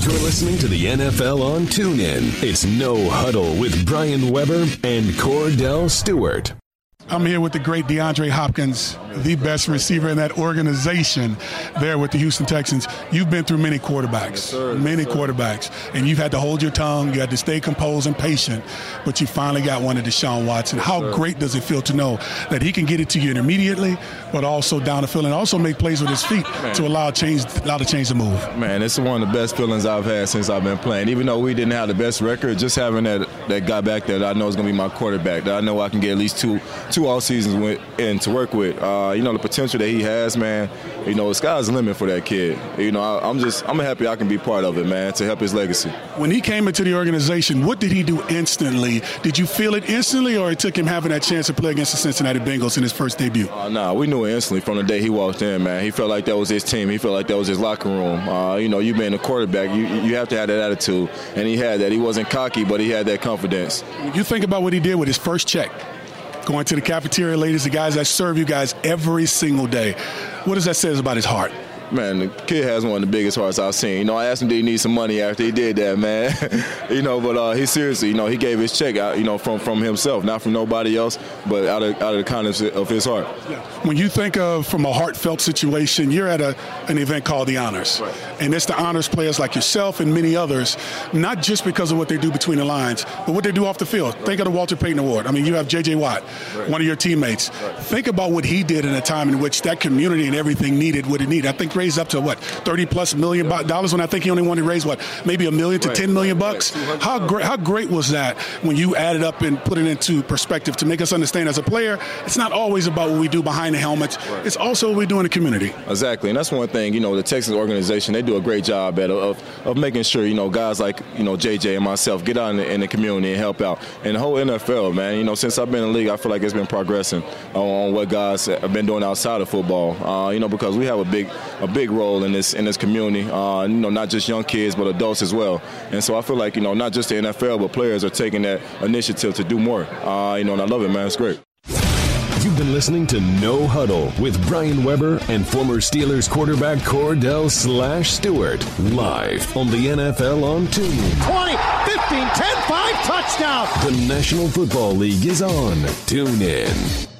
You're listening to the NFL on TuneIn. It's No Huddle with Brian Weber and Kordell Stewart. I'm here with the great DeAndre Hopkins, the best receiver in that organization there with the Houston Texans. You've been through many quarterbacks, yes, sir, many yes, quarterbacks, and you've had to hold your tongue, you had to stay composed and patient, but you finally got one of Deshaun Watson. Yes, How sir. great does it feel to know that he can get it to you immediately, but also down the field and also make plays with his feet Man. to allow change, allow the change to move? Man, it's one of the best feelings I've had since I've been playing. Even though we didn't have the best record, just having that that guy back there that I know is going to be my quarterback, that I know I can get at least two two all seasons with and to work with. Uh, you know the potential that he has, man. You know the sky's the limit for that kid. You know I, am just I'm happy I can be part of it, man, to help his legacy. When he came into the organization, what did he do instantly? Did you feel it instantly, or it took him having that chance to play against the Cincinnati Bengals in his first debut? Uh, nah, we knew it instantly from the day he walked in, man. He felt like that was his team. He felt like that was his locker room. Uh, you know, you being a quarterback, you you have to have that attitude, and he had that. He wasn't cocky, but he had that confidence. You think about what he did with his first check going to the cafeteria ladies, the guys that serve you guys every single day. What does that say about his heart? Man, the kid has one of the biggest hearts I've seen. You know, I asked him did he need some money after he did that, man. you know, but uh, he seriously, you know, he gave his check out, you know, from from himself, not from nobody else, but out of out of the kindness of his heart. Yeah. When you think of from a heartfelt situation, you're at a an event called the Honors, right. and it's the honors players like yourself and many others, not just because of what they do between the lines, but what they do off the field. Right. Think of the Walter Payton Award. I mean, you have J.J. Watt, right. one of your teammates. Think about what he did in a time in which that community and everything needed what it needed. I think raised up to what 30 plus million dollars when I think he only wanted to raise what maybe a million to right. 10 million bucks. Right. How great how great was that when you added up and put it into perspective to make us understand as a player, it's not always about what we do behind the helmets. Right. It's also what we do in the community. Exactly, and that's one thing. You know, the Texans organization they do a great job at of, of making sure you know guys like you know JJ and myself get out in the, in the community and help out. And the whole NFL, man. You know, since I've been in the league, I feel like it's been progressing on, on what guys have been doing outside of football. Uh, you know, because we have a big a big role role in this in this community. Uh, you know, not just young kids, but adults as well. And so I feel like you know, not just the NFL, but players are taking that initiative to do more. Uh, you know, and I love it, man. It's great. You've been listening to No Huddle with Brian Weber and former Steelers quarterback Kordell Slash Stewart live on the NFL on Tune. 20, 15, 10, 5, touchdown. The National Football League is on. Tune in.